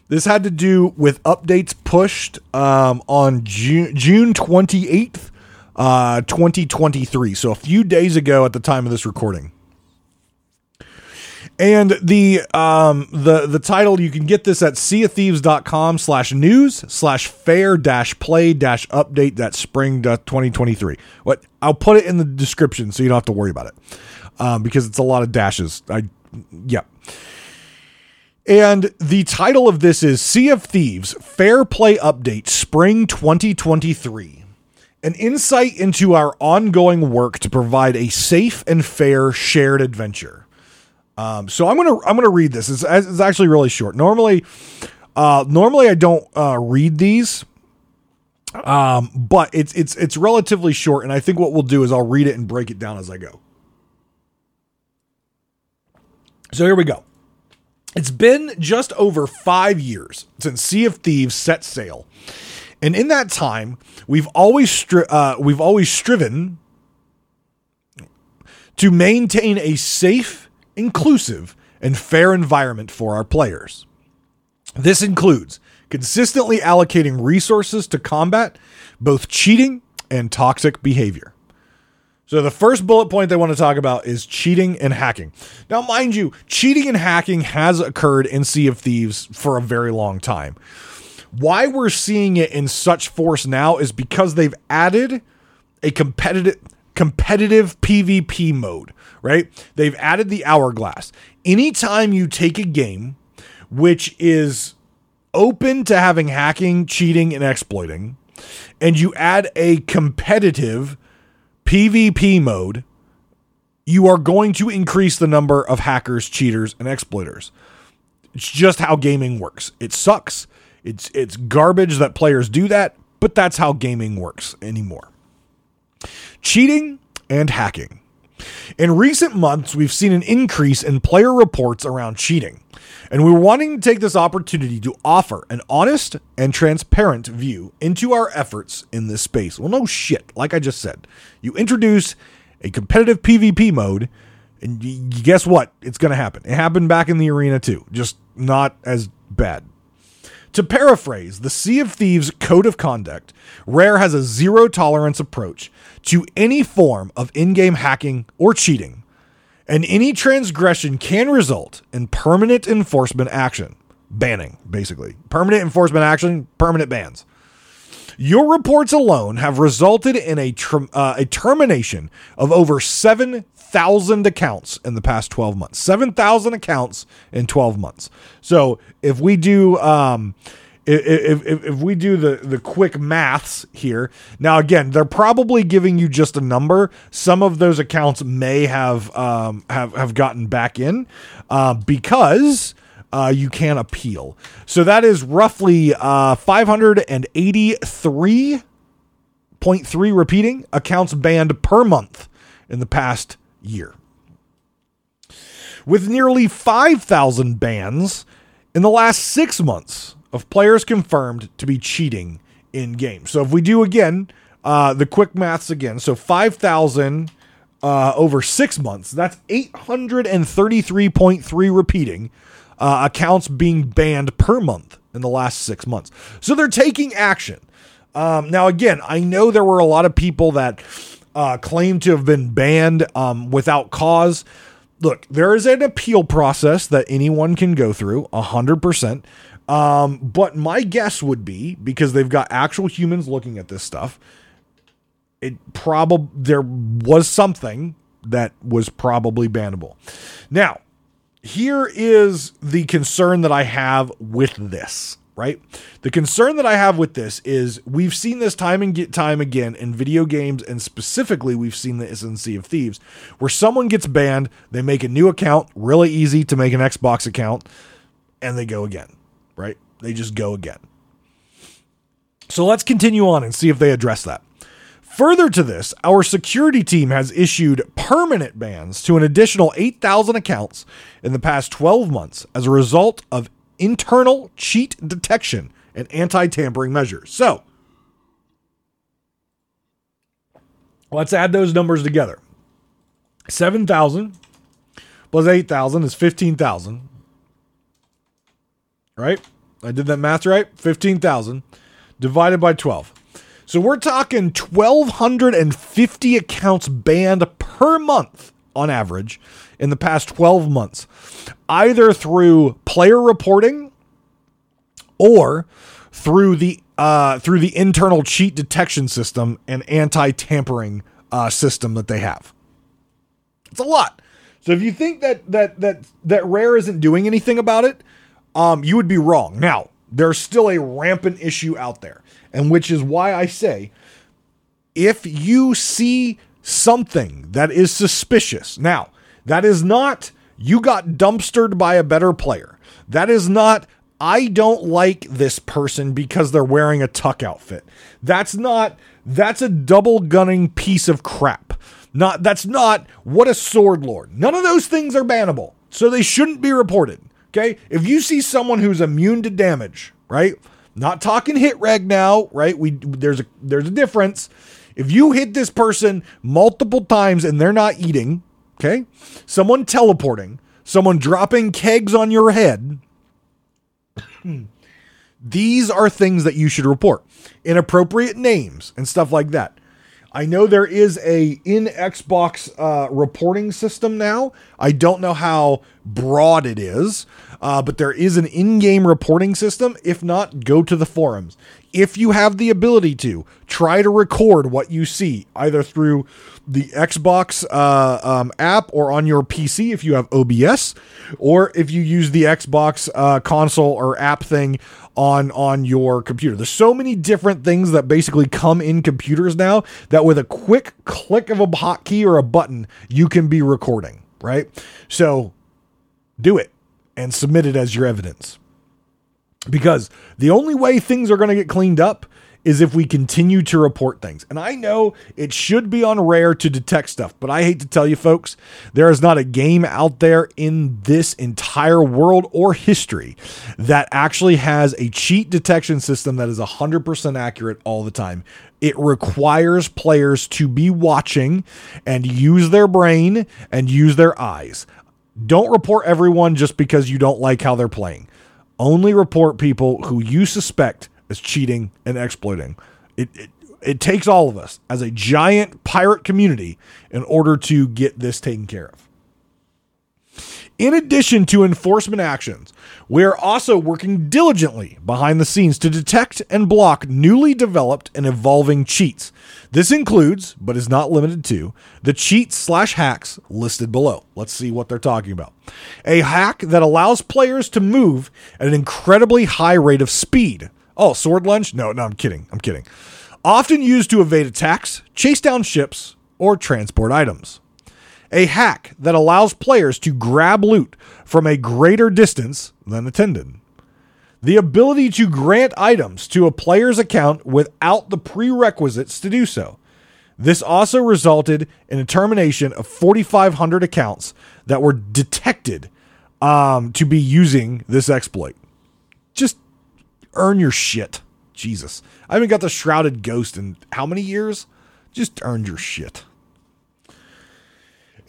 this had to do with updates pushed um, on June June 28th uh, 2023. So a few days ago at the time of this recording. And the um the the title you can get this at seaofthieves.com slash news slash fair dash play dash update that spring 2023. What I'll put it in the description so you don't have to worry about it. Um, because it's a lot of dashes. I yeah. And the title of this is Sea of Thieves Fair Play Update Spring 2023 an insight into our ongoing work to provide a safe and fair shared adventure. Um, so I'm gonna I'm gonna read this. It's, it's actually really short. Normally, uh, normally I don't uh, read these, um, but it's it's it's relatively short. And I think what we'll do is I'll read it and break it down as I go. So here we go. It's been just over five years since Sea of Thieves set sail and in that time, we've always stri- uh, we've always striven to maintain a safe, inclusive, and fair environment for our players. This includes consistently allocating resources to combat both cheating and toxic behavior. So the first bullet point they want to talk about is cheating and hacking. Now, mind you, cheating and hacking has occurred in Sea of Thieves for a very long time. Why we're seeing it in such force now is because they've added a competitive competitive PvP mode, right? They've added the hourglass. Anytime you take a game which is open to having hacking, cheating, and exploiting, and you add a competitive PvP mode, you are going to increase the number of hackers, cheaters, and exploiters. It's just how gaming works. It sucks. It's it's garbage that players do that, but that's how gaming works anymore. Cheating and hacking. In recent months, we've seen an increase in player reports around cheating, and we're wanting to take this opportunity to offer an honest and transparent view into our efforts in this space. Well, no shit, like I just said. You introduce a competitive PvP mode, and guess what? It's going to happen. It happened back in the arena too, just not as bad. To paraphrase the Sea of Thieves code of conduct, Rare has a zero tolerance approach to any form of in game hacking or cheating, and any transgression can result in permanent enforcement action. Banning, basically. Permanent enforcement action, permanent bans. Your reports alone have resulted in a, uh, a termination of over 7,000 accounts in the past 12 months. 7,000 accounts in 12 months. So if we do. Um, if, if, if we do the, the quick maths here, now again, they're probably giving you just a number. Some of those accounts may have um, have have gotten back in uh, because uh, you can appeal. So that is roughly uh, 583.3 repeating accounts banned per month in the past year. With nearly 5,000 bans in the last six months of players confirmed to be cheating in games. So if we do again, uh, the quick maths again, so 5,000 uh, over six months, that's 833.3 repeating uh, accounts being banned per month in the last six months. So they're taking action. Um, now, again, I know there were a lot of people that uh, claim to have been banned um, without cause. look, there is an appeal process that anyone can go through, 100%. Um, but my guess would be because they've got actual humans looking at this stuff, it probably there was something that was probably bannable. Now, here is the concern that I have with this, right? The concern that I have with this is we've seen this time and time again in video games, and specifically we've seen this in Sea of Thieves, where someone gets banned, they make a new account, really easy to make an Xbox account, and they go again, right? They just go again. So let's continue on and see if they address that. Further to this, our security team has issued permanent bans to an additional 8,000 accounts in the past 12 months as a result of internal cheat detection and anti tampering measures. So, let's add those numbers together 7,000 plus 8,000 is 15,000. Right? I did that math right? 15,000 divided by 12. So we're talking 1,250 accounts banned per month on average in the past 12 months, either through player reporting or through the uh, through the internal cheat detection system and anti-tampering uh, system that they have. It's a lot. So if you think that that that that Rare isn't doing anything about it, um, you would be wrong. Now there's still a rampant issue out there and which is why I say if you see something that is suspicious, now, that is not you got dumpstered by a better player. That is not I don't like this person because they're wearing a tuck outfit. That's not that's a double gunning piece of crap. Not that's not what a sword lord. None of those things are bannable. So they shouldn't be reported. Okay? If you see someone who's immune to damage, right? Not talking hit reg now, right? We there's a there's a difference. If you hit this person multiple times and they're not eating, okay? Someone teleporting, someone dropping kegs on your head, these are things that you should report. Inappropriate names and stuff like that. I know there is a in Xbox uh, reporting system now. I don't know how broad it is, uh, but there is an in game reporting system. If not, go to the forums. If you have the ability to, try to record what you see, either through the Xbox uh, um, app or on your PC if you have OBS, or if you use the Xbox uh, console or app thing on on your computer. There's so many different things that basically come in computers now that with a quick click of a hotkey or a button, you can be recording, right? So do it and submit it as your evidence. Because the only way things are going to get cleaned up is if we continue to report things. And I know it should be on Rare to detect stuff, but I hate to tell you folks, there is not a game out there in this entire world or history that actually has a cheat detection system that is 100% accurate all the time. It requires players to be watching and use their brain and use their eyes. Don't report everyone just because you don't like how they're playing. Only report people who you suspect as cheating and exploiting. It, it, it takes all of us as a giant pirate community in order to get this taken care of. In addition to enforcement actions, we are also working diligently behind the scenes to detect and block newly developed and evolving cheats. This includes, but is not limited to, the cheats slash hacks listed below. Let's see what they're talking about. A hack that allows players to move at an incredibly high rate of speed. Oh, sword lunge? No, no, I'm kidding. I'm kidding. Often used to evade attacks, chase down ships, or transport items a hack that allows players to grab loot from a greater distance than attended. The ability to grant items to a player's account without the prerequisites to do so. This also resulted in a termination of 4,500 accounts that were detected um, to be using this exploit. Just earn your shit. Jesus. I haven't got the Shrouded Ghost in how many years? Just earn your shit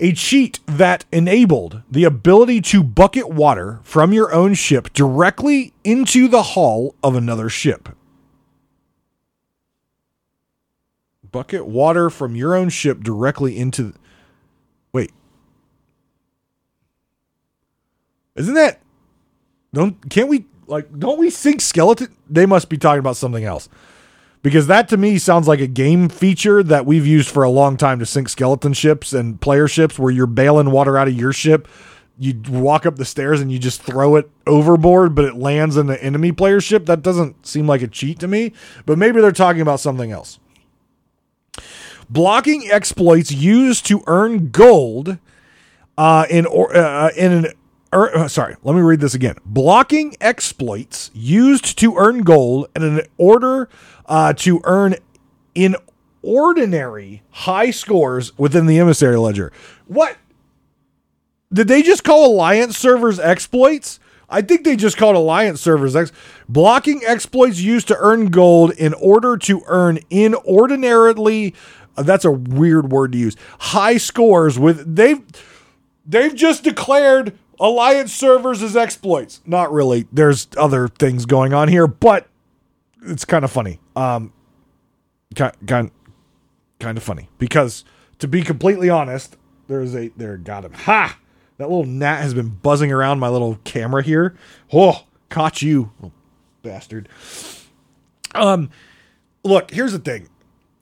a cheat that enabled the ability to bucket water from your own ship directly into the hull of another ship. Bucket water from your own ship directly into. Wait. Isn't that don't can't we like don't we sink skeleton? They must be talking about something else. Because that to me sounds like a game feature that we've used for a long time to sink skeleton ships and player ships where you're bailing water out of your ship. You walk up the stairs and you just throw it overboard, but it lands in the enemy player ship. That doesn't seem like a cheat to me, but maybe they're talking about something else. Blocking exploits used to earn gold uh, in or uh, in an er, uh, sorry, let me read this again. Blocking exploits used to earn gold in an order uh, to earn in ordinary high scores within the emissary ledger. What? Did they just call alliance servers exploits? I think they just called alliance servers ex- blocking exploits used to earn gold in order to earn inordinately uh, that's a weird word to use. High scores with they've they've just declared alliance servers as exploits. Not really. There's other things going on here, but it's kind of funny. Um, kind kind kind of funny because to be completely honest, there's a there got him. Ha! That little gnat has been buzzing around my little camera here. Oh, caught you, bastard. Um, look, here's the thing.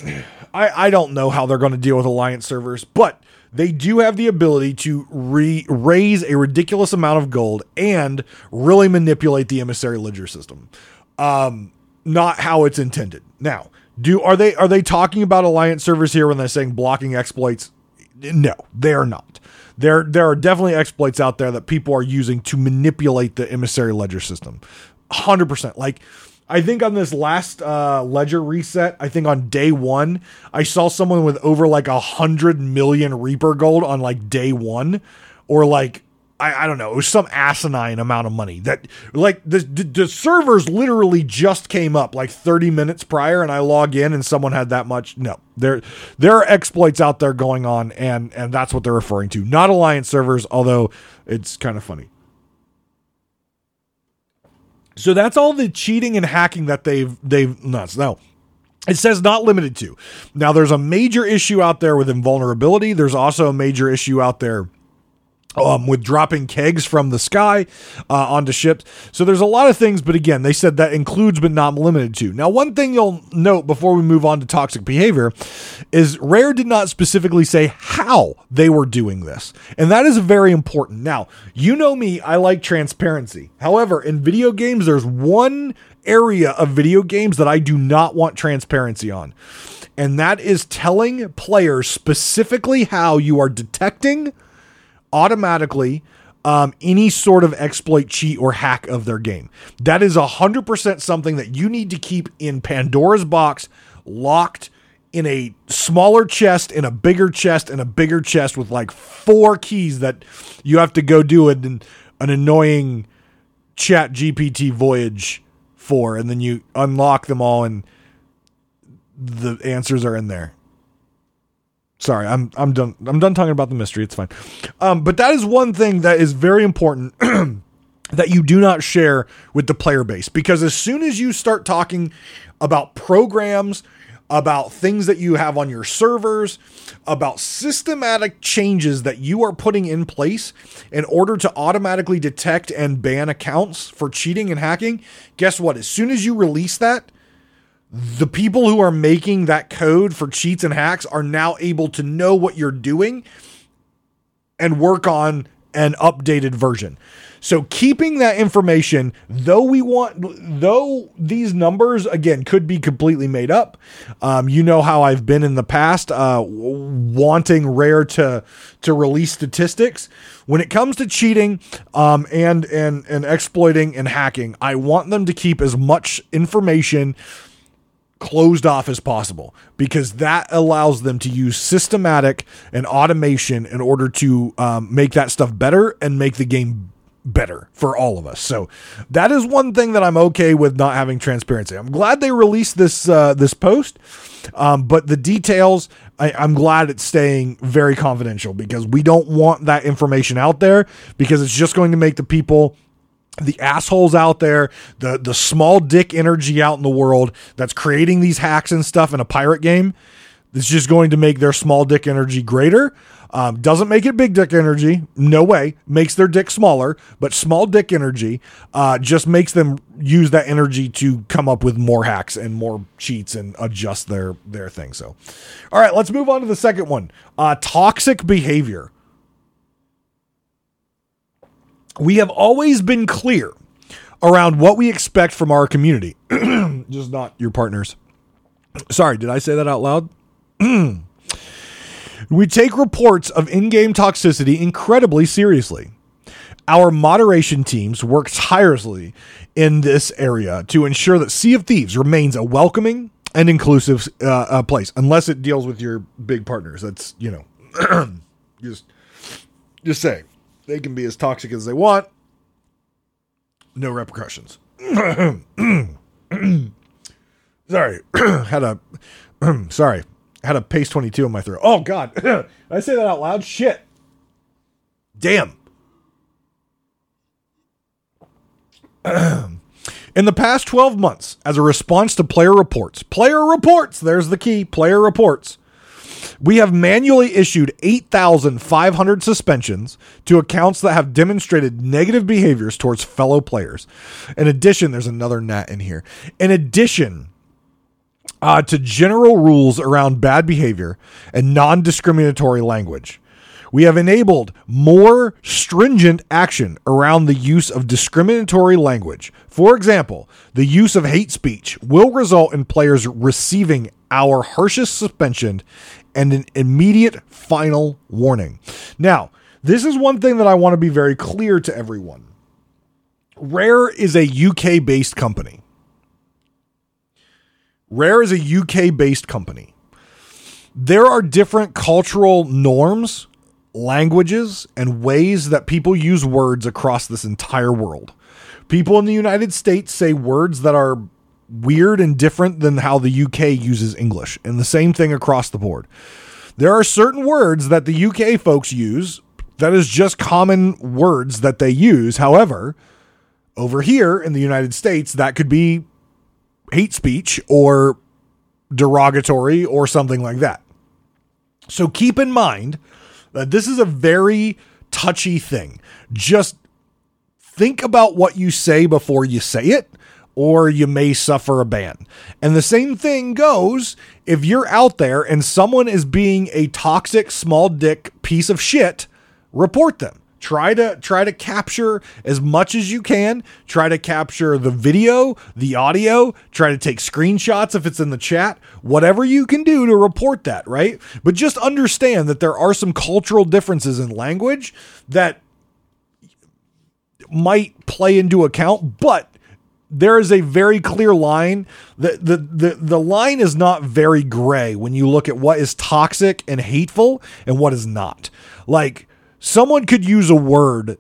(sighs) I I don't know how they're going to deal with alliance servers, but they do have the ability to re- raise a ridiculous amount of gold and really manipulate the emissary ledger system. Um, not how it's intended. Now, do are they are they talking about alliance servers here when they're saying blocking exploits? No, they are not. There there are definitely exploits out there that people are using to manipulate the emissary ledger system. 100%. Like I think on this last uh, ledger reset, I think on day one, I saw someone with over like a hundred million Reaper gold on like day one, or like I, I don't know, it was some asinine amount of money that like the, the, the servers literally just came up like 30 minutes prior, and I log in and someone had that much. No, there there are exploits out there going on, and and that's what they're referring to, not alliance servers, although it's kind of funny. So that's all the cheating and hacking that they've they've nuts. Now, it says not limited to. Now there's a major issue out there with invulnerability. There's also a major issue out there um, with dropping kegs from the sky uh, onto ships. So there's a lot of things, but again, they said that includes but not limited to. Now, one thing you'll note before we move on to toxic behavior is Rare did not specifically say how they were doing this. And that is very important. Now, you know me, I like transparency. However, in video games, there's one area of video games that I do not want transparency on. And that is telling players specifically how you are detecting automatically um, any sort of exploit, cheat, or hack of their game. That is 100% something that you need to keep in Pandora's box, locked in a smaller chest, in a bigger chest, in a bigger chest with like four keys that you have to go do an, an annoying ChatGPT voyage for. And then you unlock them all, and the answers are in there. Sorry, I'm I'm done. I'm done talking about the mystery. It's fine. Um, but that is one thing that is very important (clears throat) that you do not share with the player base because as soon as you start talking about programs, about things that you have on your servers, about systematic changes that you are putting in place in order to automatically detect and ban accounts for cheating and hacking, guess what? As soon as you release that, the people who are making that code for cheats and hacks are now able to know what you're doing and work on an updated version. So keeping that information, though we want, though these numbers again could be completely made up. Um, you know how I've been in the past, uh, wanting Rare to to release statistics when it comes to cheating, um, and and and exploiting and hacking. I want them to keep as much information closed off as possible because that allows them to use systematic and automation in order to um, make that stuff better and make the game better for all of us. So that is one thing that I'm okay with not having transparency. I'm glad they released this uh, this post, um, but the details I, I'm glad it's staying very confidential because we don't want that information out there because it's just going to make the people the assholes out there, the the small dick energy out in the world that's creating these hacks and stuff in a pirate game, It's just going to make their small dick energy greater. Um, doesn't make it big dick energy. No way. Makes their dick smaller, but small dick energy uh, just makes them use that energy to come up with more hacks and more cheats and adjust their their thing. So, all right, let's move on to the second one. Uh, toxic behavior. We have always been clear around what we expect from our community, (clears throat) just not your partners. Sorry, did I say that out loud? (clears throat) we take reports of in game toxicity incredibly seriously. Our moderation teams work tirelessly in this area to ensure that Sea of Thieves remains a welcoming and inclusive uh, uh, place, unless it deals with your big partners. That's, you know, (clears throat) just, just say they can be as toxic as they want. No repercussions. (clears throat) sorry, (clears throat) had a, (clears throat) sorry, had a pace 22 in my throat. Oh God, I say that out loud? Shit. Damn. In the past 12 months, as a response to player reports, player reports, there's the key, player reports, we have manually issued 8,500 suspensions to accounts that have demonstrated negative behaviors towards fellow players. In addition, there's another nat in here. In addition, uh, to general rules around bad behavior and non discriminatory language. We have enabled more stringent action around the use of discriminatory language. For example, the use of hate speech will result in players receiving our harshest suspension and an immediate final warning. Now, this is one thing that I want to be very clear to everyone. Rare is a UK based company. Rare is a UK based company. There are different cultural norms, languages, and ways that people use words across this entire world. People in the United States say words that are weird and different than how the UK uses English, and the same thing across the board. There are certain words that the UK folks use that is just common words that they use. However, over here in the United States, that could be hate speech or derogatory or something like that. So keep in mind that this is a very touchy thing. Just think about what you say before you say it, or you may suffer a ban. And the same thing goes if you're out there and someone is being a toxic, small dick piece of shit, report them. Try to try to capture as much as you can. Try to capture the video the audio. Try to take screenshots if it's in the chat. Whatever you can do to report that right? But just understand that there are some cultural differences in language that might play into account but there is a very clear line. The, the the the line is not very gray when you look at what is toxic and hateful and what is not. Like someone could use a word.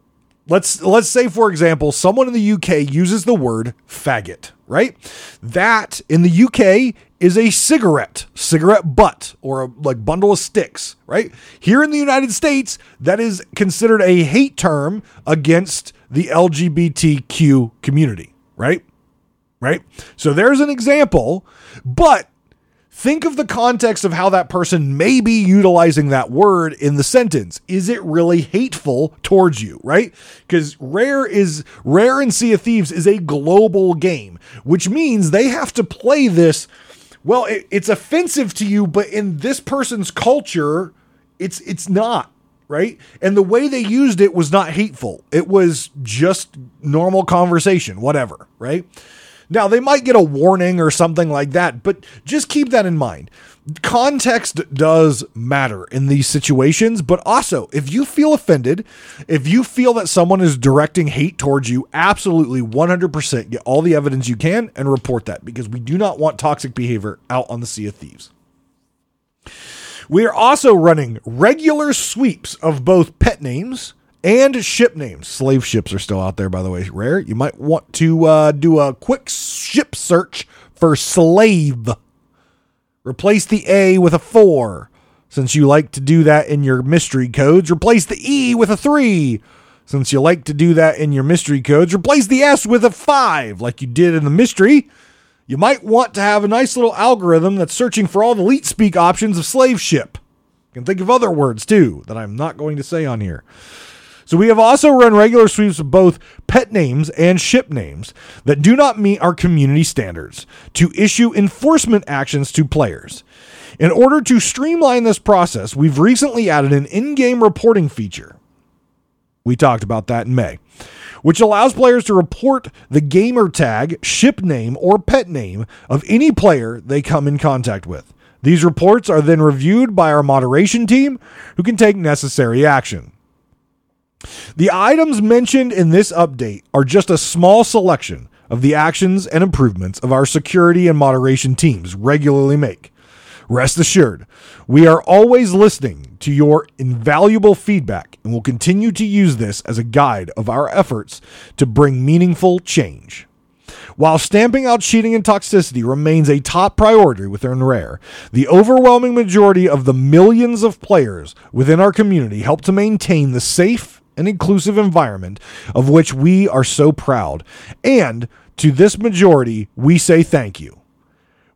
Let's let's say for example, someone in the UK uses the word faggot, right? That in the UK is a cigarette, cigarette butt or a like bundle of sticks, right? Here in the United States, that is considered a hate term against the LGBTQ community, right? Right? So there's an example, but think of the context of how that person may be utilizing that word in the sentence. Is it really hateful towards you, right? Because Rare is Rare and Sea of Thieves is a global game, which means they have to play this. Well, it, it's offensive to you, but in this person's culture, it's it's not right? And the way they used it was not hateful. It was just normal conversation, whatever, right? Now, they might get a warning or something like that, but just keep that in mind. Context does matter in these situations, but also if you feel offended, if you feel that someone is directing hate towards you, absolutely 100% get all the evidence you can and report that because we do not want toxic behavior out on the Sea of Thieves. We are also running regular sweeps of both pet names and ship names. Slave ships are still out there, by the way. Rare. You might want to uh, do a quick ship search for slave. Replace the A with a four, since you like to do that in your mystery codes. Replace the E with a three, since you like to do that in your mystery codes. Replace the S with a five, like you did in the mystery. you might want to have a nice little algorithm that's searching for all the leet speak options of slave ship. You can think of other words too that I'm not going to say on here. So we have also run regular sweeps of both pet names and ship names that do not meet our community standards to issue enforcement actions to players. In order to streamline this process, we've recently added an in game reporting feature. We talked about that in May, which allows players to report the gamer tag, ship name, or pet name of any player they come in contact with. These reports are then reviewed by our moderation team, who can take necessary action. The items mentioned in this update are just a small selection of the actions and improvements of our security and moderation teams regularly make. Rest assured, we are always listening to your invaluable feedback and will continue to use this as a guide of our efforts to bring meaningful change. While stamping out cheating and toxicity remains a top priority within Rare, the overwhelming majority of the millions of players within our community help to maintain the safe and inclusive environment of which we are so proud. And to this majority, we say thank you.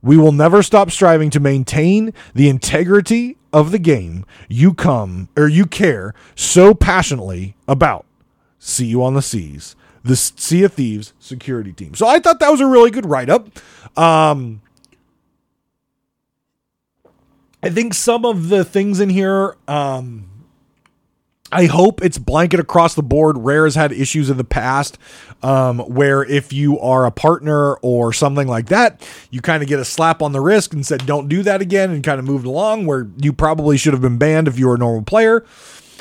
We will never stop striving to maintain the integrity of the game you come or you care so passionately about. See you on the seas. The Sea of Thieves security team. So I thought that was a really good write up. Um, I think some of the things in here um, I hope it's blanket across the board. Rare has had issues in the past um, where if you are a partner or something like that, you kind of get a slap on the wrist and said, don't do that again and kind of moved along where you probably should have been banned if you were a normal player.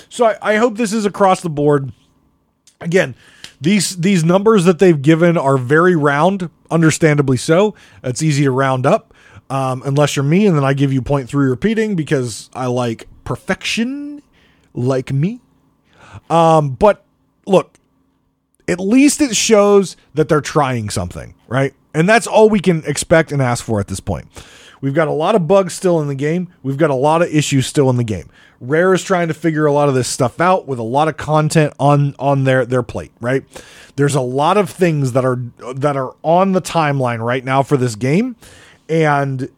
So I, I hope this is across the board. Again, these these numbers that they've given are very round, understandably so. It's easy to round up. Um, unless you're me, and then I give you 0.3 repeating because I like perfection like me. Um, but look, at least it shows that they're trying something, right? And that's all we can expect and ask for at this point. We've got a lot of bugs still in the game. We've got a lot of issues still in the game. Rare is trying to figure a lot of this stuff out with a lot of content on on their their plate, right? There's a lot of things that are that are on the timeline right now for this game. And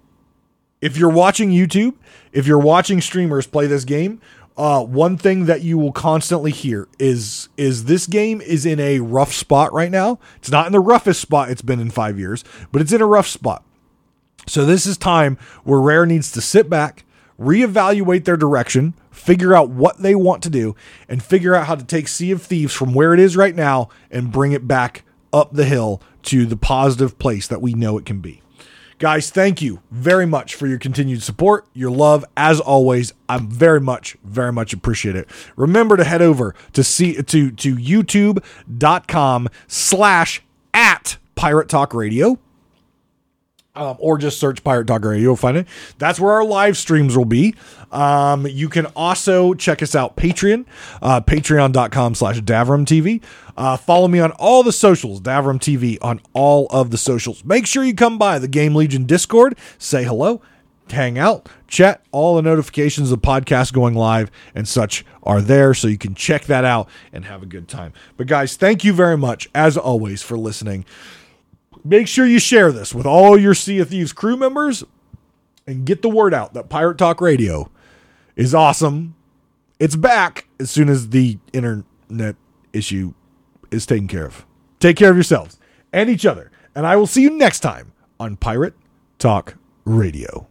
if you're watching YouTube, if you're watching streamers play this game, uh, one thing that you will constantly hear is is this game is in a rough spot right now. It's not in the roughest spot it's been in five years, but it's in a rough spot. So this is time where Rare needs to sit back, reevaluate their direction, figure out what they want to do, and figure out how to take Sea of Thieves from where it is right now and bring it back up the hill to the positive place that we know it can be. Guys, thank you very much for your continued support, your love. As always, I'm very much, very much appreciate it. Remember to head over to see to to youtube.com slash at Pirate Talk Radio. Um, or just search Pirate Talk Radio. You'll find it. That's where our live streams will be. Um, you can also check us out Patreon, uh, patreon.com slash Davrim TV. Uh, follow me on all the socials, Davrim TV on all of the socials. Make sure you come by the Game Legion Discord, say hello, hang out, chat. All the notifications of the podcast going live and such are there, so you can check that out and have a good time. But guys, thank you very much, as always, for listening. Make sure you share this with all your Sea of Thieves crew members and get the word out that Pirate Talk Radio is awesome. It's back as soon as the internet issue is taken care of. Take care of yourselves and each other. And I will see you next time on Pirate Talk Radio.